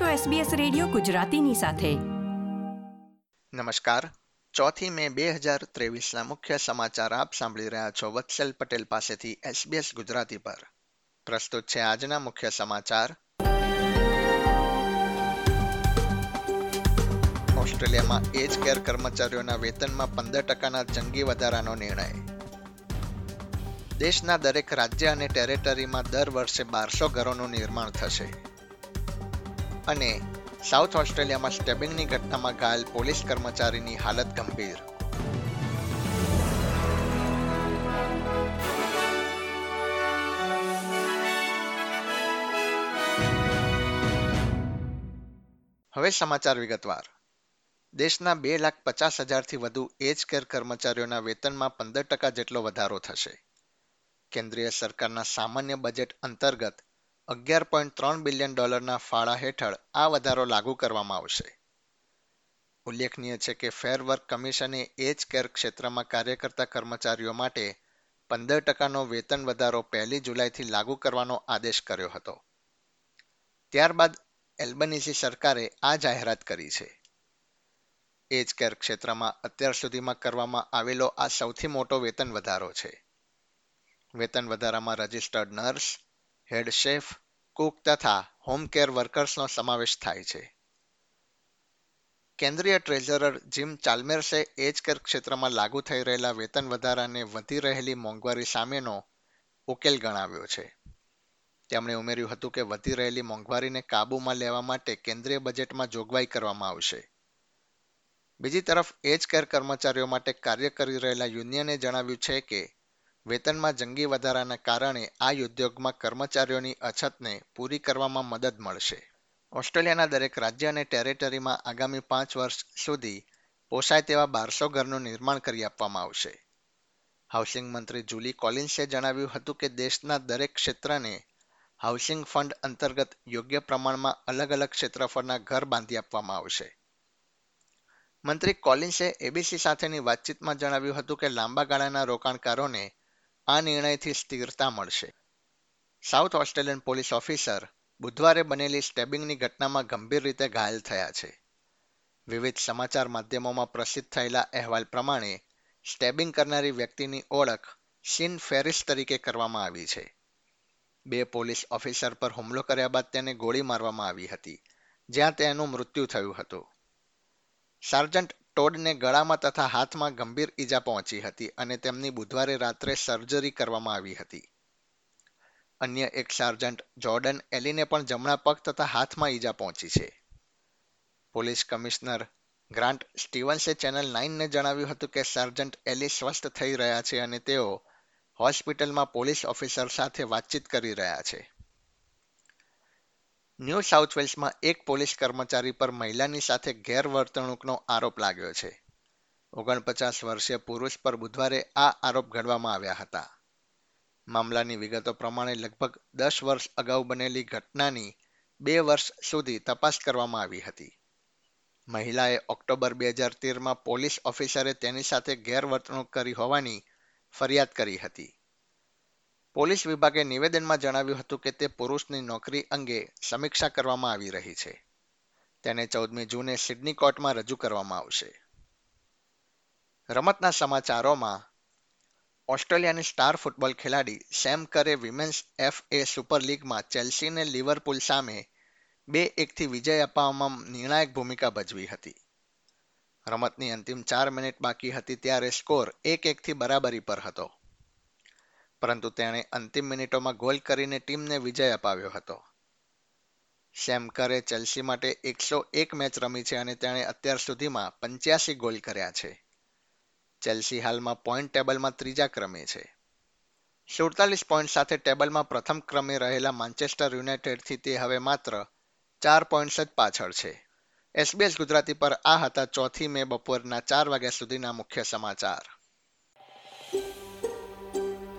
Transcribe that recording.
છો SBS radio ગુજરાતીની સાથે. નમસ્કાર. ચોથી મે બે હજાર ત્રેવીસના મુખ્ય સમાચાર આપ સાંભળી રહ્યા છો વત્સલ પટેલ પાસેથી SBS ગુજરાતી પર. પ્રસ્તુત છે આજના મુખ્ય સમાચાર. ઓસ્ટ્રેલિયામાં એજ કેર કર્મચારીઓના વેતનમાં પંદર ટકાના જંગી વધારાનો નિર્ણય. દેશના દરેક રાજ્ય અને ટેરેટરીમાં દર વર્ષે બારસો ઘરોનું નિર્માણ થશે. અને સાઉથ ઓસ્ટ્રેલિયામાં સ્ટેબિંગની ઘટનામાં ઘાયલ પોલીસ કર્મચારીની હાલત ગંભીર. હવે સમાચાર વિગતવાર. દેશના બે લાખ પચાસ હજારથી વધુ એજ કેર કર્મચારીઓના વેતનમાં પંદર ટકા જેટલો વધારો થશે. કેન્દ્રીય સરકારના સામાન્ય બજેટ અંતર્ગત અગિયાર પોઈન્ટ ત્રણ બિલિયન ડોલરના ફાળા હેઠળ આ વધારો લાગુ કરવામાં આવશે. ઉલ્લેખનીય છે કે ફેર વર્ક કમિશને એજ કેર ક્ષેત્રમાં કાર્ય કરતા કર્મચારીઓ માટે પંદર ટકાનો વેતન વધારો પહેલી જુલાઈથી લાગુ કરવાનો આદેશ કર્યો હતો. ત્યારબાદ એલ્બનીસી સરકારે આ જાહેરાત કરી છે. એજ કેર ક્ષેત્રમાં અત્યાર સુધીમાં કરવામાં આવેલો આ સૌથી મોટો વેતન વધારો છે. વેતન વધારામાં registered nurse, head chef cook તથા હોમ કેર વર્કર્સનો સમાવેશ થાય છે. કેન્દ્રીય ટ્રેઝરર જીમ ચાલ્મેર્સે એજ કેર ક્ષેત્રમાં લાગુ થઈ રહેલા વેતન વધારાને વધી રહેલી મોંઘવારી સામેનો ઉકેલ ગણાવ્યો છે. તેમણે ઉમેર્યું હતું કે વધી રહેલી મોંઘવારીને કાબૂમાં લેવા માટે કેન્દ્રીય બજેટમાં જોગવાઈ કરવામાં આવશે. બીજી તરફ એજ કેર કર્મચારીઓ માટે કાર્ય કરી રહેલા યુનિયને જણાવ્યું છે કે વેતનમાં જંગી વધારાના કારણે આ ઉદ્યોગમાં કર્મચારીઓની અછતને પૂરી કરવામાં મદદ મળશે. ઓસ્ટ્રેલિયાના દરેક રાજ્ય અને ટેરેટરીમાં આગામી પાંચ વર્ષ સુધી પોસાય તેવા બારસો ઘરનું નિર્માણ કરી આપવામાં આવશે. હાઉસિંગ મંત્રી જુલી કોલિન્સે જણાવ્યું હતું કે દેશના દરેક ક્ષેત્રને હાઉસિંગ ફંડ અંતર્ગત યોગ્ય પ્રમાણમાં અલગ અલગ ક્ષેત્રફળના ઘર બાંધી આપવામાં આવશે. મંત્રી કોલિન્સે એબીસી સાથેની વાતચીતમાં જણાવ્યું હતું કે લાંબા ગાળાના રોકાણકારોને આ નિર્ણયથી સ્થિરતા મળશે. સાઉથ ઓસ્ટ્રેલિયન પોલીસ ઓફિસર બુધવારે બનેલી સ્ટેબિંગની ઘટનામાં ગંભીર રીતે ઘાયલ થયા છે. વિવિધ સમાચાર માધ્યમોમાં પ્રસિદ્ધ થયેલા અહેવાલ પ્રમાણે સ્ટેબિંગ કરનારી વ્યક્તિની ઓળખ શિન ફેરિસ તરીકે કરવામાં આવી છે. બે પોલીસ ઓફિસર પર હુમલો કર્યા બાદ તેને ગોળી મારવામાં આવી હતી, જ્યાં તેનું મૃત્યુ થયું હતું. સાર્જન્ટ ટોડને ગળામાં તથા હાથમાં ગંભીર ઈજા પહોંચી હતી અને તેમની બુધવારે રાત્રે સર્જરી કરવામાં આવી હતી. અન્ય એક સાર્જન્ટ જોર્ડન એલીને પણ જમણા પગ તથા હાથમાં ઈજા પહોંચી છે. પોલીસ કમિશનર ગ્રાન્ટ સ્ટીવન્સે ચેનલ નાઇનને જણાવ્યું હતું કે સાર્જન્ટ એલી સ્વસ્થ થઈ રહ્યા છે અને તેઓ હોસ્પિટલમાં પોલીસ ઓફિસર સાથે વાતચીત કરી રહ્યા છે. ન્યૂ સાઉથ વેલ્સમાં એક પોલીસ કર્મચારી પર મહિલાની સાથે ગેરવર્તણૂકનો આરોપ લાગ્યો છે. ઓગણપચાસ વર્ષીય પુરુષ પર બુધવારે આ આરોપ ઘડવામાં આવ્યા હતા. મામલાની વિગતો પ્રમાણે લગભગ દસ વર્ષ અગાઉ બનેલી ઘટનાની બે વર્ષ સુધી તપાસ કરવામાં આવી હતી. મહિલાએ ઓક્ટોબર બે હજાર તેરમાં પોલીસ ઓફિસરે તેની સાથે ગેરવર્તણૂક કરી હોવાની ફરિયાદ કરી હતી. પોલીસ વિભાગે નિવેદનમાં જણાવ્યું હતું કે તે પુરુષની નોકરી અંગે સમીક્ષા કરવામાં આવી રહી છે. તેને ચૌદમી જૂને સિડની કોર્ટમાં રજૂ કરવામાં આવશે. રમતના સમાચારોમાં, ઓસ્ટ્રેલિયાની સ્ટાર ફૂટબોલ ખેલાડી Sam Kerr women's F A super લીગમાં ચેલ્સીને લિવરપુલ સામે બે એકથી વિજય અપાવવામાં નિર્ણાયક ભૂમિકા ભજવી હતી. રમતની અંતિમ ચાર મિનિટ બાકી હતી ત્યારે સ્કોર એક એકથી બરાબરી પર હતો. પરંતુ તેણે અંતિમ મિનિટોમાં ગોલ કરીને ટીમને વિજય અપાવ્યો હતો. શેમકરે ચેલ્સી માટે એકસો એક મેચ રમી છે અને તેણે અત્યાર સુધીમાં પંચ્યાસી ગોલ કર્યા છે. ચેલ્સી હાલમાં પોઈન્ટ ટેબલમાં ત્રીજા ક્રમે છે. સુડતાલીસ પોઈન્ટ સાથે ટેબલમાં પ્રથમ ક્રમે રહેલા માન્ચેસ્ટર યુનાઇટેડથી તે હવે માત્ર ચાર પોઈન્ટ્સ જ પાછળ છે. એસબીએસ ગુજરાતી પર આ હતા ચોથી મે બપોરના ચાર વાગ્યા સુધીના મુખ્ય સમાચાર.